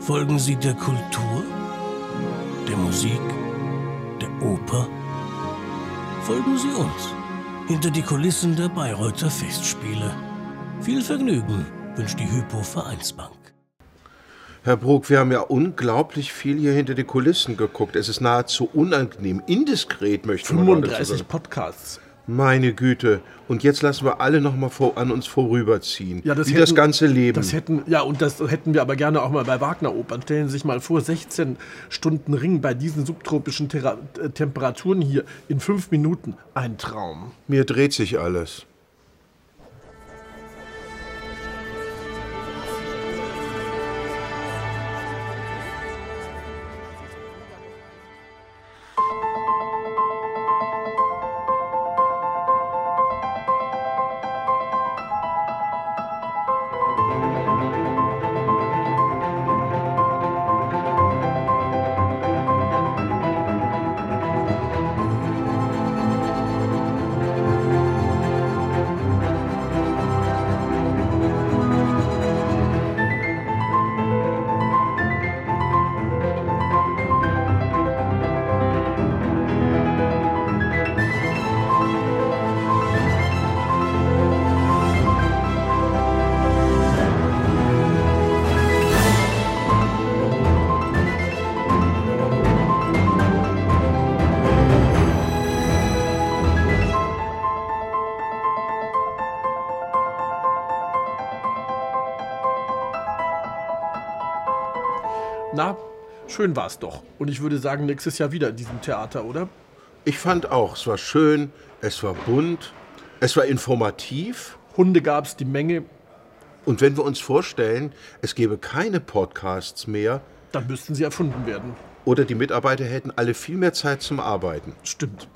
Folgen Sie der Kultur, der Musik, der Oper? Folgen Sie uns hinter die Kulissen der Bayreuther Festspiele. Viel Vergnügen wünscht die Hypo Vereinsbank. Herr Brug, wir haben ja unglaublich viel hier hinter die Kulissen geguckt. Es ist nahezu unangenehm, indiskret möchte man 35 Podcasts. Meine Güte. Und jetzt lassen wir alle noch mal vor, an uns vorüberziehen. Ja, das Wie hätten, das ganze Leben. Das hätten, ja, und das hätten wir aber gerne auch mal bei Wagner-Opern. Stellen Sie sich mal vor, 16 Stunden Ring bei diesen subtropischen Tera äh, Temperaturen hier in fünf Minuten. Ein Traum. Mir dreht sich alles. Na, schön war es doch. Und ich würde sagen, nächstes Jahr wieder in diesem Theater, oder? Ich fand auch, es war schön, es war bunt, es war informativ. Hunde gab es die Menge. Und wenn wir uns vorstellen, es gäbe keine Podcasts mehr Dann müssten sie erfunden werden. oder die Mitarbeiter hätten alle viel mehr Zeit zum Arbeiten. Stimmt.